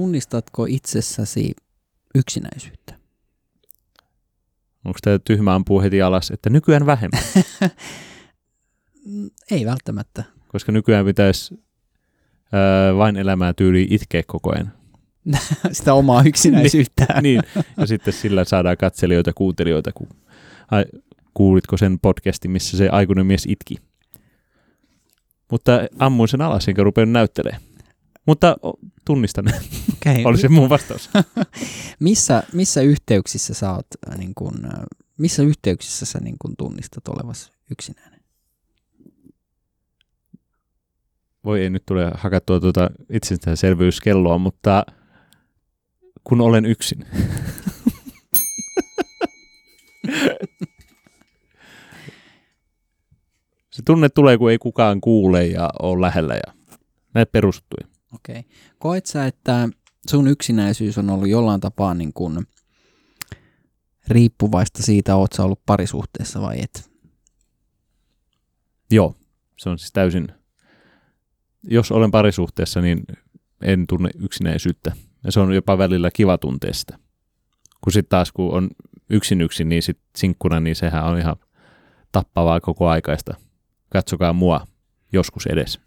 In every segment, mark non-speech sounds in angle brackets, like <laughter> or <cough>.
Tunnistatko itsessäsi yksinäisyyttä? Onko tämä tyhmä ampuu heti alas, että nykyään vähemmän? <laughs> Ei välttämättä. Koska nykyään pitäisi öö, vain elämää tyyli itkeä koko ajan. <laughs> Sitä omaa yksinäisyyttä. niin, ja sitten sillä saadaan katselijoita, kuuntelijoita. Ku... Ai, kuulitko sen podcastin, missä se aikuinen mies itki? Mutta ammuin sen alas, enkä rupean näyttelemään. Mutta tunnistan. Okay. Oli se mun vastaus. <laughs> missä, missä yhteyksissä sä oot, äh, niin kun, äh, missä yhteyksissä sä niin kun tunnistat olevas yksinäinen? Voi ei nyt tule hakattua tuota itsestäänselvyyskelloa, mutta kun olen yksin. <laughs> Se tunne tulee, kun ei kukaan kuule ja ole lähellä ja näitä perustui. Okei. Okay. Koet sä, että sun yksinäisyys on ollut jollain tapaa niin kuin riippuvaista siitä, oot sä ollut parisuhteessa vai et? Joo, se on siis täysin, jos olen parisuhteessa, niin en tunne yksinäisyyttä. Ja se on jopa välillä kiva tuntea sitä. Kun sitten taas, kun on yksin yksin, niin sit sinkkuna, niin sehän on ihan tappavaa koko aikaista. Katsokaa mua joskus edes.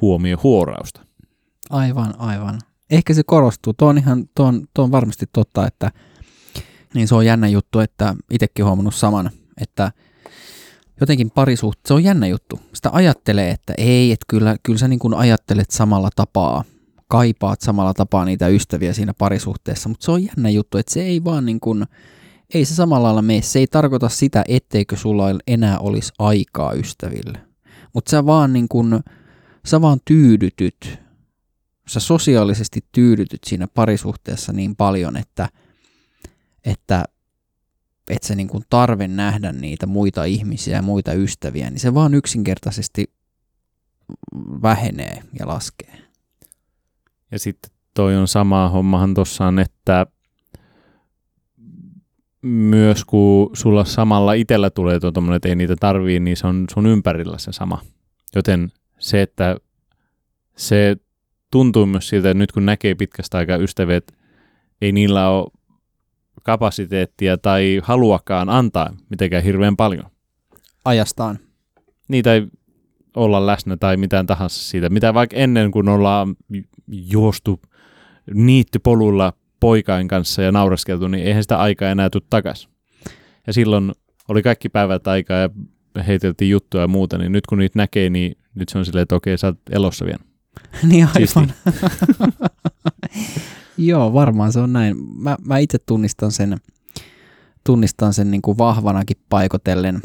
Huomio huorausta. Aivan, aivan. Ehkä se korostuu. Tuo on, ihan, tuo on, tuo on varmasti totta, että niin se on jännä juttu, että itsekin huomannut saman, että jotenkin parisuht, se on jännä juttu. Sitä ajattelee, että ei, että kyllä, kyllä sä niin kuin ajattelet samalla tapaa, kaipaat samalla tapaa niitä ystäviä siinä parisuhteessa, mutta se on jännä juttu, että se ei vaan niin kuin, ei se samalla lailla mene. Se ei tarkoita sitä, etteikö sulla enää olisi aikaa ystäville. Mutta sä vaan niin kuin, sä vaan tyydytyt sä sosiaalisesti tyydytyt siinä parisuhteessa niin paljon, että, että, että se niin kuin tarve nähdä niitä muita ihmisiä ja muita ystäviä, niin se vaan yksinkertaisesti vähenee ja laskee. Ja sitten toi on sama hommahan tossaan, että myös kun sulla samalla itsellä tulee tuo että ei niitä tarvii, niin se on sun ympärillä se sama. Joten se, että se tuntuu myös siltä, että nyt kun näkee pitkästä aikaa ystäviä, että ei niillä ole kapasiteettia tai haluakaan antaa mitenkään hirveän paljon. Ajastaan. Niitä ei olla läsnä tai mitään tahansa siitä. Mitä vaikka ennen kun ollaan juostu niittypolulla poikain kanssa ja nauraskeltu, niin eihän sitä aikaa enää tule takaisin. Ja silloin oli kaikki päivät aikaa ja heiteltiin juttuja ja muuta, niin nyt kun niitä näkee, niin nyt se on silleen, että okei, sä oot elossa vielä. <laughs> niin aivan. <laughs> Joo, varmaan se on näin. Mä, mä itse tunnistan sen, tunnistan sen niin kuin vahvanakin paikotellen.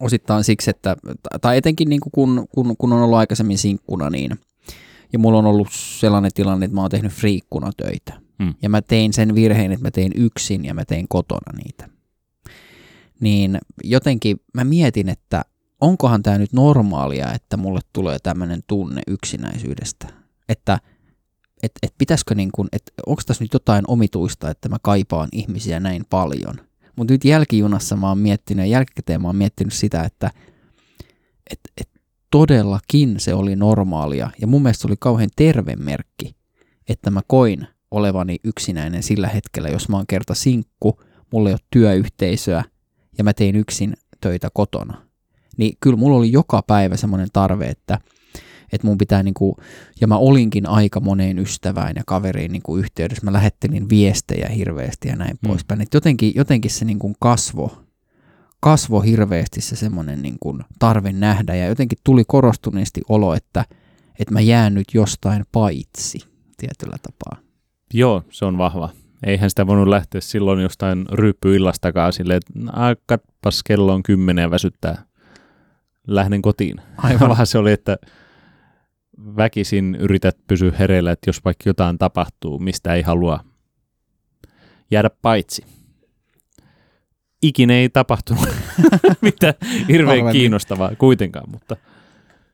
Osittain siksi, että, tai etenkin niin kuin kun, kun, kun on ollut aikaisemmin sinkkuna, niin, ja mulla on ollut sellainen tilanne, että mä oon tehnyt friikkuna töitä. Hmm. Ja mä tein sen virheen, että mä tein yksin ja mä tein kotona niitä. Niin jotenkin mä mietin, että onkohan tämä nyt normaalia, että mulle tulee tämmöinen tunne yksinäisyydestä, että et, et pitäisikö niin kuin, että onko tässä nyt jotain omituista, että mä kaipaan ihmisiä näin paljon. Mutta nyt jälkijunassa mä oon miettinyt jälkikäteen mä oon miettinyt sitä, että et, et todellakin se oli normaalia. Ja mun mielestä se oli kauhean terve merkki, että mä koin olevani yksinäinen sillä hetkellä, jos mä oon kerta sinkku, mulla ei ole työyhteisöä ja mä tein yksin töitä kotona niin kyllä mulla oli joka päivä semmoinen tarve, että, että mun pitää niinku, ja mä olinkin aika moneen ystävään ja kaveriin niinku yhteydessä, mä lähettelin viestejä hirveästi ja näin mm. poispäin, että jotenkin, jotenkin se niinku kasvo, kasvo hirveästi se semmoinen niinku tarve nähdä ja jotenkin tuli korostuneesti olo, että, että mä jään nyt jostain paitsi tietyllä tapaa. Joo, se on vahva. Eihän sitä voinut lähteä silloin jostain ryyppyillastakaan silleen, että katpas kello on kymmenen ja väsyttää lähden kotiin. <laughs> Aivan. Vähän se oli, että väkisin yrität pysyä hereillä, että jos vaikka jotain tapahtuu, mistä ei halua jäädä paitsi. Ikinä ei tapahtunut <laughs> mitä hirveän Harvemmin. kiinnostavaa kuitenkaan, mutta...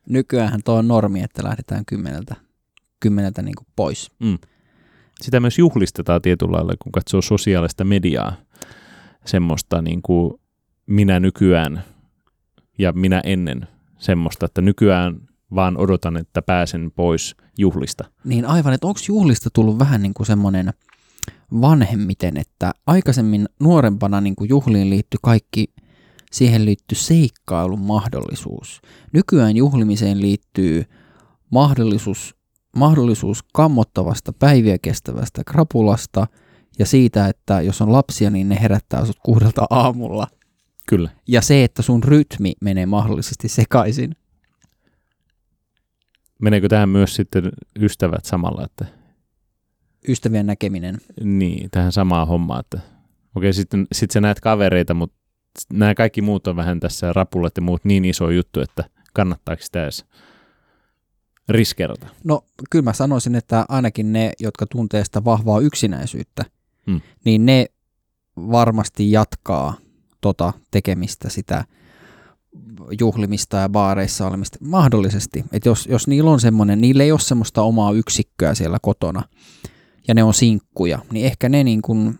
Nykyään tuo on normi, että lähdetään kymmeneltä, kymmeneltä niin pois. Mm. Sitä myös juhlistetaan tietyllä lailla, kun katsoo sosiaalista mediaa. Semmoista niin kuin minä nykyään ja minä ennen semmoista, että nykyään vaan odotan, että pääsen pois juhlista. Niin aivan, että onko juhlista tullut vähän niin kuin semmoinen vanhemmiten, että aikaisemmin nuorempana niin kuin juhliin liittyi kaikki, siihen liittyy seikkailun mahdollisuus. Nykyään juhlimiseen liittyy mahdollisuus, mahdollisuus kammottavasta päiviä kestävästä krapulasta ja siitä, että jos on lapsia, niin ne herättää sut kuudelta aamulla. Kyllä. Ja se, että sun rytmi menee mahdollisesti sekaisin. Meneekö tähän myös sitten ystävät samalla, että Ystävien näkeminen. niin, tähän samaan hommaan, että okei, sitten sit sä näet kavereita, mutta nämä kaikki muut on vähän tässä rapullet ja muut niin iso juttu, että kannattaako sitä edes riskerata. No kyllä mä sanoisin, että ainakin ne, jotka tuntee sitä vahvaa yksinäisyyttä, Hmm. niin ne varmasti jatkaa tota tekemistä, sitä juhlimista ja baareissa olemista mahdollisesti. Että jos, jos niillä on semmoinen, niillä ei ole semmoista omaa yksikköä siellä kotona ja ne on sinkkuja, niin ehkä ne, niin kuin,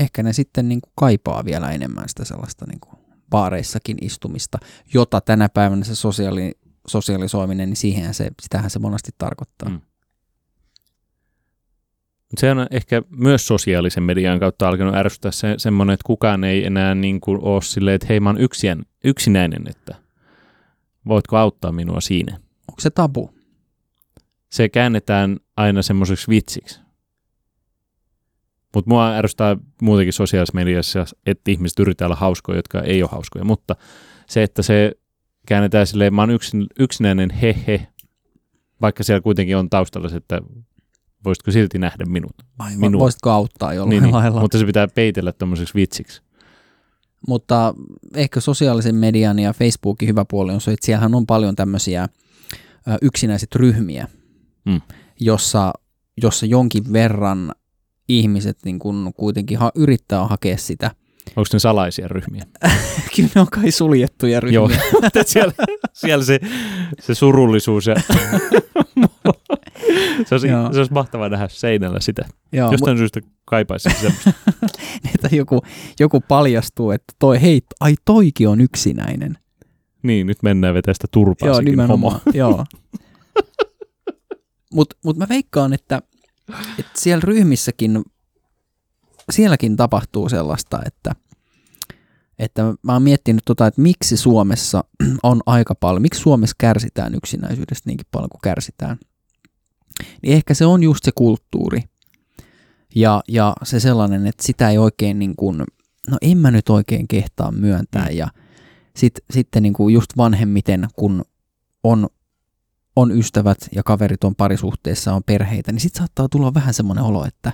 ehkä ne sitten niin kuin kaipaa vielä enemmän sitä sellaista niin kuin baareissakin istumista, jota tänä päivänä se sosiaali, sosiaalisoiminen, niin siihen se, sitähän se monesti tarkoittaa. Mm. Se on ehkä myös sosiaalisen median kautta alkanut ärsyttää se, semmoinen, että kukaan ei enää niin kuin ole silleen, että hei mä oon yksin, yksinäinen, että voitko auttaa minua siinä. Onko se tabu? Se käännetään aina semmoiseksi vitsiksi. Mutta mua ärsyttää muutenkin sosiaalisessa mediassa, että ihmiset yrittää olla hauskoja, jotka ei ole hauskoja. Mutta se, että se käännetään silleen, mä oon yksin, yksinäinen he he, vaikka siellä kuitenkin on taustalla se, että voisitko silti nähdä minut. Aivan. Minua. Voisitko auttaa jollain Niin, niin, lailla? mutta se pitää peitellä tuommoiseksi vitsiksi. Mutta ehkä sosiaalisen median ja Facebookin hyvä puoli on se, että siellähän on paljon tämmöisiä yksinäiset ryhmiä, Mm. jossa, jossa jonkin verran ihmiset niin kun kuitenkin ha- yrittää hakea sitä. Onko ne salaisia ryhmiä? <laughs> Kyllä ne on kai suljettuja ryhmiä. <laughs> Joo, siellä, siellä se, se surullisuus ja <laughs> se, olisi, se olisi mahtavaa nähdä seinällä sitä. Joo, Jostain syystä kaipaisi semmoista. <laughs> että joku, joku paljastuu, että toi, hei, ai toikin on yksinäinen. Niin, nyt mennään vetää sitä turpaa Joo, nimenomaan. homo. <laughs> Joo. Mutta mut mä veikkaan, että, että siellä ryhmissäkin, sielläkin tapahtuu sellaista, että, että mä oon miettinyt tota, että miksi Suomessa on aika paljon, miksi Suomessa kärsitään yksinäisyydestä niinkin paljon kuin kärsitään. Niin ehkä se on just se kulttuuri. Ja, ja se sellainen, että sitä ei oikein niin kuin, no en mä nyt oikein kehtaa myöntää. Ja sit, sitten niin kuin just vanhemmiten, kun on, on ystävät ja kaverit on parisuhteessa, on perheitä, niin sitten saattaa tulla vähän semmoinen olo, että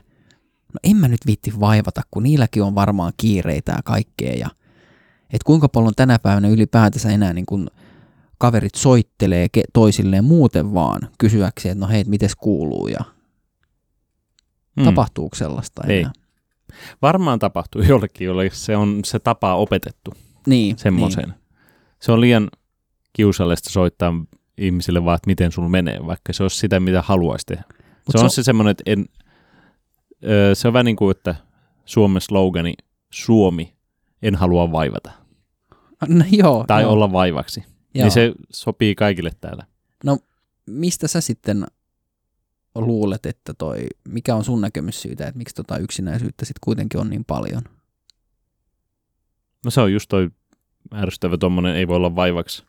no en mä nyt viitti vaivata, kun niilläkin on varmaan kiireitä ja kaikkea. Ja, että kuinka paljon tänä päivänä ylipäätänsä enää niin kuin kaverit soittelee toisilleen muuten vaan kysyäkseen, että no hei, mites kuuluu ja Mm. tapahtuuko sellaista Ei. enää? Varmaan tapahtuu jollekin, jolle se on se tapa opetettu Niin, semmoiseen. Niin. Se on liian kiusallista soittaa ihmisille vaan, että miten sulla menee, vaikka se olisi sitä, mitä haluaisi tehdä. Mut se on se semmoinen, että en, ö, se on vähän niin kuin, että Suomen slogani Suomi, en halua vaivata. No, joo, Tai joo, olla vaivaksi. Joo. Niin se sopii kaikille täällä. Mistä sä sitten luulet, että toi, mikä on sun näkemys siitä, että miksi tota yksinäisyyttä sitten kuitenkin on niin paljon? No se on just toi ärsyttävä tommonen, ei voi olla vaivaksi.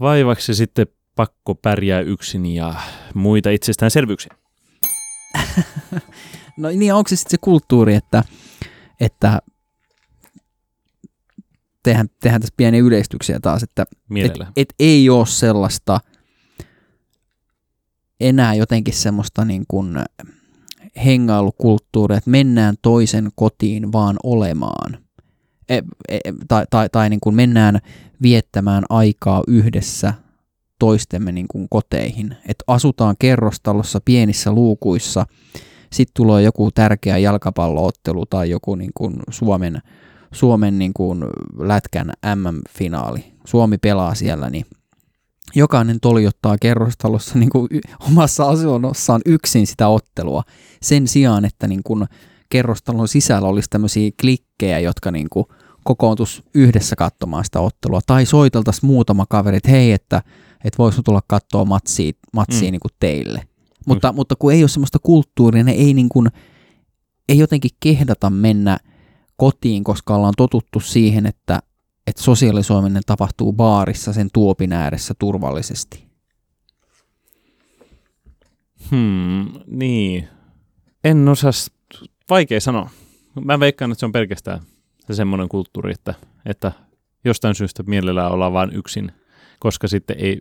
Vaivaksi sitten pakko pärjää yksin ja muita itsestäänselvyyksiä. <laughs> No niin, onko se sitten se kulttuuri, että, että tehdään, tehdään tässä pieniä yleistyksiä taas, että et, et ei ole sellaista enää jotenkin semmoista niin kuin hengailukulttuuria, että mennään toisen kotiin vaan olemaan. E, e, tai tai, tai niin kuin mennään viettämään aikaa yhdessä toistemme niin kuin koteihin. Että asutaan kerrostalossa pienissä luukuissa, sitten tulee joku tärkeä jalkapalloottelu tai joku niin kuin Suomen, Suomen niin kuin lätkän MM-finaali. Suomi pelaa siellä, niin jokainen toljottaa kerrostalossa niin kuin omassa asunnossaan yksin sitä ottelua sen sijaan, että niin kuin kerrostalon sisällä olisi tämmöisiä klikkejä, jotka niin kuin kokoontus yhdessä katsomaan sitä ottelua. Tai soiteltaisiin muutama kaveri, että hei, että että voiko tulla katsoa matsia, matsia Mm. niin kuin teille. Mutta, mutta kun ei ole semmoista kulttuuria, ne ei, niin kuin, ei jotenkin kehdata mennä kotiin, koska ollaan totuttu siihen, että, että sosiaalisoiminen tapahtuu baarissa sen tuopin ääressä turvallisesti. Hmm, niin. En osaa, vaikea sanoa. Mä veikkaan, että se on pelkästään se semmoinen kulttuuri, että, että jostain syystä mielellään ollaan vain yksin, koska sitten ei,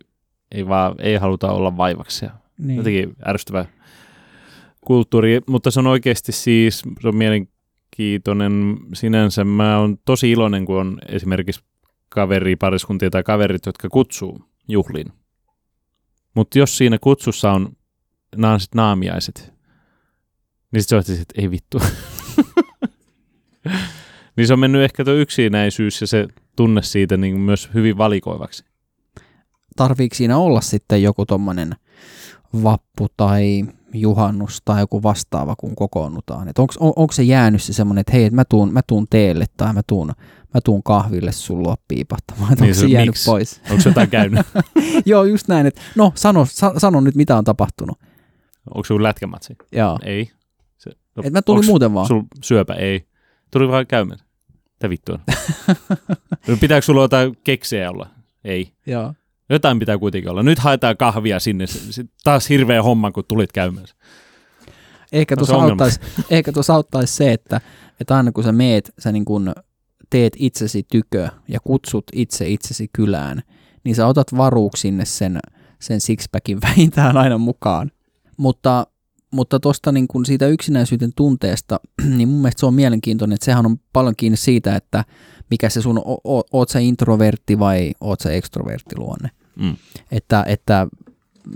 ei, vaan, ei haluta olla vaivaksi. Niin. jotenkin ärsyttävä kulttuuri, mutta se on oikeasti siis, se on mielenkiintoinen sinänsä. Mä oon tosi iloinen, kun on esimerkiksi kaveri, pariskuntia tai kaverit, jotka kutsuu juhliin. Mutta jos siinä kutsussa on nämä sit naamiaiset, niin sitten se että ei vittu. <laughs> niin se on mennyt ehkä tuo yksinäisyys ja se tunne siitä niin myös hyvin valikoivaksi. tarviiko siinä olla sitten joku tommonen vappu tai juhannus tai joku vastaava, kun kokoonnutaan? Et onks, on, onko se jäänyt se semmoinen, että hei, et mä tuun, mä tuun teelle tai mä tuun, mä tuun kahville sun luo piipahtamaan, että Niin onko se- se jäänyt miksi? pois? Onko se jotain käynyt? <laughs> Joo, just näin, että no sano, sa, sano nyt mitä on tapahtunut. Onko joku lätkämatsi? Joo. Ei. Se, no, Et mä tulin muuten vaan. Sul syöpä? Ei. Tuli vaan käymään. Mitä vittu on? <laughs> no, pitääkö sulla jotain keksejä olla? Ei. Joo. Jotain pitää kuitenkin olla. Nyt haetaan kahvia sinne. Taas hirveä homma, kun tulit käymään. Ehkä No tuossa ongelma. auttaisi, <laughs> ehkä tuossa auttaisi se, että, että aina kun sä meet, sä niin kun teet itsesi tykö ja kutsut itse itsesi kylään, niin sä otat varuuksi sinne sen, sen sixpackin <laughs> vähintään aina mukaan. Mutta, mutta tuosta niin kun siitä yksinäisyyden tunteesta, <clears throat> niin mun mielestä se on mielenkiintoinen, että sehän on paljon kiinni siitä, että mikä se sun, o, o, oot sä introvertti vai oot sä ekstrovertti luonne. Mm. Että, että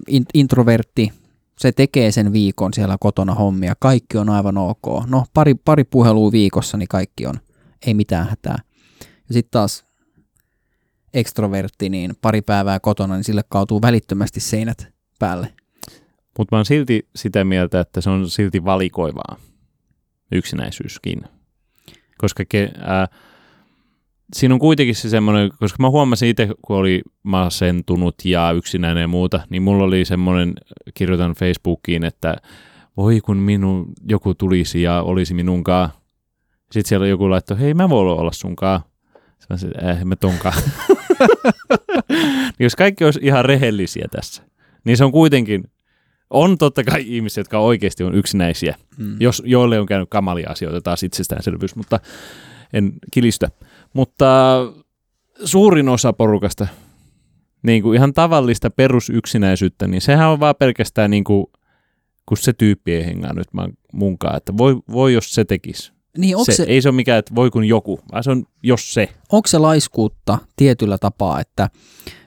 in, introvertti, se tekee sen viikon siellä kotona hommia, kaikki on aivan ok. No pari, pari puhelua viikossa, niin kaikki on, ei mitään hätää. Ja sitten taas ekstrovertti, niin pari päivää kotona, niin sille kaatuu välittömästi seinät päälle. Mutta mä oon silti sitä mieltä, että se on silti valikoivaa. Yksinäisyyskin. Koska ke, ää, siinä on kuitenkin se semmoinen, koska mä huomasin itse, kun oli masentunut ja yksinäinen ja muuta, niin mulla oli semmoinen, kirjoitan Facebookiin, että voi kun minun joku tulisi ja olisi minunkaan. Sitten siellä joku laittoi, hei mä voin olla sunkaan. Sitten mä sanoin, eh, mä tonkaan. <laughs> Niin jos kaikki olisi ihan rehellisiä tässä, niin se on kuitenkin, on totta kai ihmisiä, jotka oikeasti on yksinäisiä, Mm. jos, joille on käynyt kamalia asioita taas itsestäänselvyys, mutta en kilistä. Mutta suurin osa porukasta, niin kuin ihan tavallista perusyksinäisyyttä, niin sehän on vaan pelkästään niin kuin, kun se tyyppi ei hengaa nyt munkaan, että voi, voi jos se tekisi. Niin Se, se, Ei se ole mikään, että voi kun joku, vaan se on jos se. onko se laiskuutta tietyllä tapaa, että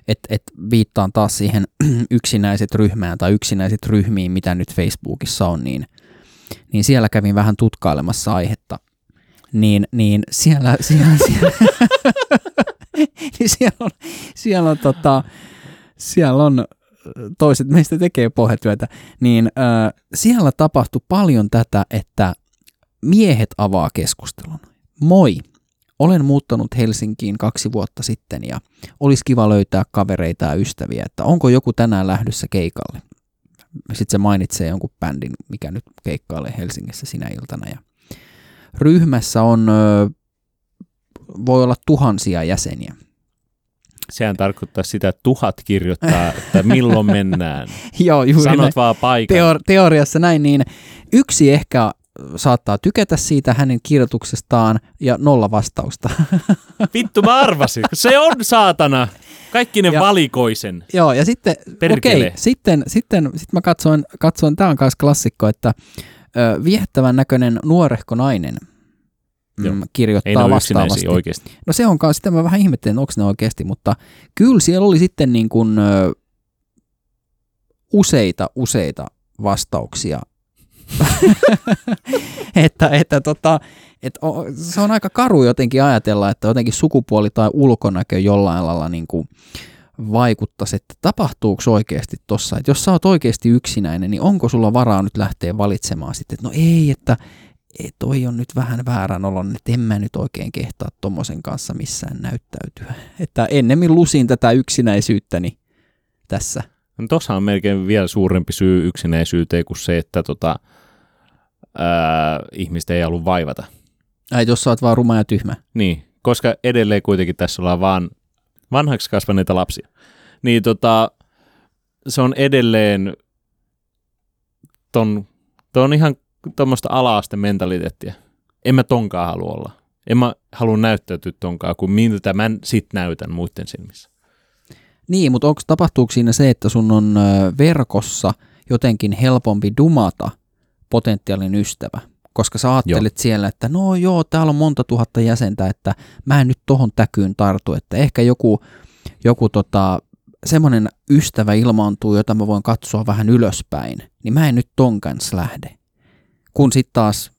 et, et viittaan taas siihen <clears throat> yksinäiset ryhmään tai yksinäiset ryhmiin, mitä nyt Facebookissa on, niin, niin siellä kävin vähän tutkailemassa aihetta. Niin, niin siellä, siellä, <laughs> siellä, niin siellä on, siellä on, tota, siellä on toiset meistä tekee pohjatyötä, niin äh, siellä tapahtui paljon tätä, että miehet avaa keskustelun. Moi, olen muuttanut Helsinkiin kaksi vuotta sitten ja olisi kiva löytää kavereita ja ystäviä, että onko joku tänään lähdössä keikalle. Sitten se mainitsee jonkun bändin, mikä nyt keikkailee Helsingissä sinä iltana. Ja ryhmässä on, voi olla tuhansia jäseniä. Sehän tarkoittaa sitä, että tuhat kirjoittaa, että milloin mennään. <laughs> Joo, juuri näin. Sanot vaan paikan. Teor- teoriassa näin, niin yksi ehkä saattaa tykätä siitä hänen kirjoituksestaan ja nolla vastausta. <laughs> Vittu mä arvasin. Se on saatana. Kaikki ne Ja- valikoisen. Joo, ja sitten, Perkele. okei, sitten, sitten, sitten mä katsoin, katsoin tämä on myös klassikko, että ö, viehättävän näköinen nuorehko nainen Joo. mm, Ei kirjoittaa ne vastaavasti. oikeasti. No se onkaan, sitä mä vähän ihmettelen, onko ne oikeasti, mutta kyllä siellä oli sitten niin kuin, ö, useita, useita vastauksia. <laughs> että, että tota, et o, se on aika karu jotenkin ajatella, että jotenkin sukupuoli tai ulkonäkö jollain lailla niin kuin vaikuttaisi, että tapahtuuko oikeasti tossa, että jos sä oot oikeasti yksinäinen, niin onko sulla varaa nyt lähteä valitsemaan sitten, että no ei, että ei, toi on nyt vähän väärän olon, että en mä nyt oikein kehtaa tommosen kanssa missään näyttäytyä. Että ennemmin lusin tätä yksinäisyyttäni tässä. No tossa on melkein vielä suurempi syy yksinäisyyteen kuin se, että tota, ää, ihmistä ei halua vaivata. Ai, jos sä oot vaan ruma ja tyhmä. Niin, koska edelleen kuitenkin tässä ollaan vaan vanhaksi kasvaneita lapsia. Niin tota, se on edelleen ton, ton ihan tuommoista ala-aste mentaliteettia. En mä tonkaan halua olla. En mä halua näyttäytyä tonkaan, kuin miltä mä sit näytän muiden silmissä. Niin, mutta onko tapahtuuko siinä se, että sun on verkossa jotenkin helpompi dumata potentiaalinen ystävä? Koska sä ajattelet joo. siellä, että no joo, täällä on monta tuhatta jäsentä, että mä en nyt tohon täkyyn tartu, että ehkä joku, joku tota, semmoinen ystävä ilmaantuu, jota mä voin katsoa vähän ylöspäin, niin mä en nyt ton kanssa lähde. Kun sitten taas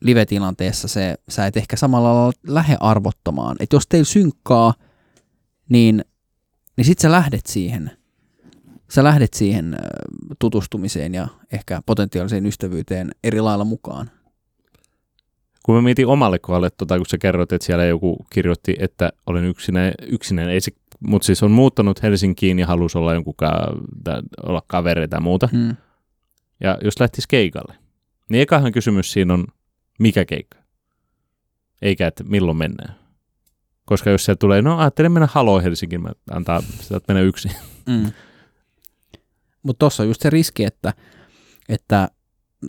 live-tilanteessa se, sä et ehkä samalla lailla lähde arvottamaan. Että jos teillä synkkaa, niin, niin sit sä lähdet siihen. Sä lähdet siihen tutustumiseen ja ehkä potentiaaliseen ystävyyteen eri lailla mukaan. Kun mä mietin omalle kohdalle, tota, kun sä kerroit, että siellä joku kirjoitti, että olen yksinäinen, yksinäinen ei se, mutta siis on muuttanut Helsinkiin ja halusi olla jonkun ka- tai olla kavereita ja muuta. Hmm. Ja jos lähtisi keikalle, niin ekahan kysymys siinä on, mikä keikka? Eikä, että milloin mennään. Koska jos sieltä tulee, no ajattelin mennä Halo Helsinkiin, mä antaa sitä mennä yksin. Mm. Mutta tuossa on just se riski, että, että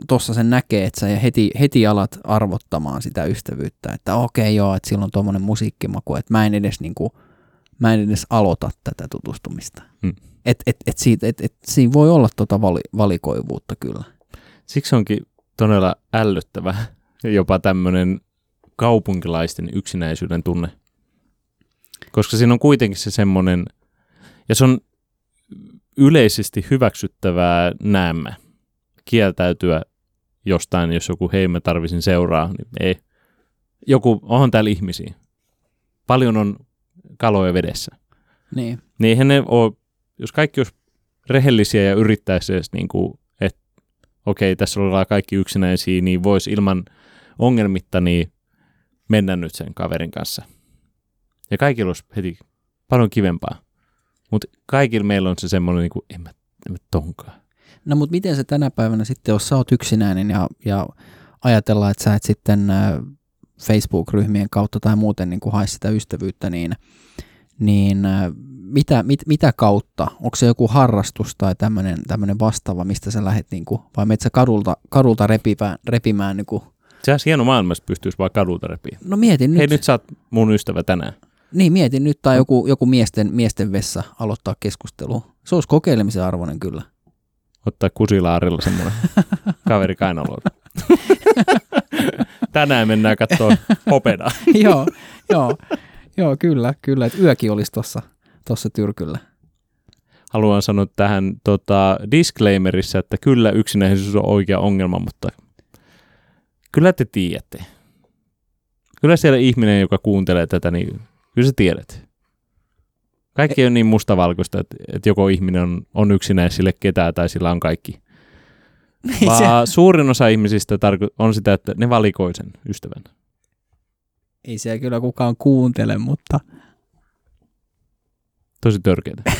tuossa sen näkee, että sä heti, heti alat arvottamaan sitä ystävyyttä, että okei joo, että silloin tuommoinen musiikkimaku, että mä en edes, niinku, mä en edes aloita tätä tutustumista. Mm. Et, et, et siitä, et, et siinä voi olla tota vali, valikoivuutta kyllä. Siksi onkin todella ällöttävä jopa tämmöinen kaupunkilaisten yksinäisyyden tunne. Koska siinä on kuitenkin se semmoinen, ja se on yleisesti hyväksyttävää näemmä kieltäytyä jostain, jos joku hei mä tarvisin seuraa, niin ei. Joku, onhan täällä ihmisiä. Paljon on kaloja vedessä. Niin. Niin eihän ne ole, jos kaikki olisi rehellisiä ja yrittäisi edes niin kuin, että okei, tässä ollaan kaikki yksinäisiä, niin voisi ilman ongelmitta niin mennä nyt sen kaverin kanssa. Ja kaikilla olisi heti paljon kivempaa. Mutta kaikilla meillä on se semmoinen, niin kuin, en mä, en mä tonkaan. No mutta miten se tänä päivänä sitten, jos sä oot yksinäinen ja, ja ajatellaan, että sä et sitten äh, Facebook-ryhmien kautta tai muuten niin hae sitä ystävyyttä, niin, niin äh, mitä, mit, mitä kautta? Onko se joku harrastus tai tämmöinen vastaava, mistä sä lähdet, niin kuin, vai menet sä kadulta, kadulta repimään, repimään niin kuin, Se olisi hieno maailmassa pystyisi vaan kadulta repiä. no mietin nyt, Hei, nyt sä oot mun ystävä tänään. niin mietin nyt, tai joku, joku miesten, miesten vessa aloittaa keskustelua. Se olisi kokeilemisen arvoinen kyllä. Ottaa kusilaarilla semmoinen <laughs> kaveri kainaloon. <laughs> Tänään mennään katsoa hopedaa. <laughs> joo, joo, joo, kyllä, kyllä, että yökin olisi tuossa tossa tyrkyllä. Haluan sanoa tähän tota, disclaimerissa, että kyllä yksinäisyys on oikea ongelma, mutta kyllä te tiedätte. Kyllä siellä ihminen, joka kuuntelee tätä, niin kyllä sä tiedät. Kaikki on niin mustavalkoista, että, että joko ihminen on, on yksinäis sille ketään tai sillä on kaikki. <laughs> Se, Vaan suurin osa ihmisistä tarko- on sitä, että ne valikoi sen ystävän. ei siellä kyllä kukaan kuuntele, mutta Tosi törkeitä. <laughs>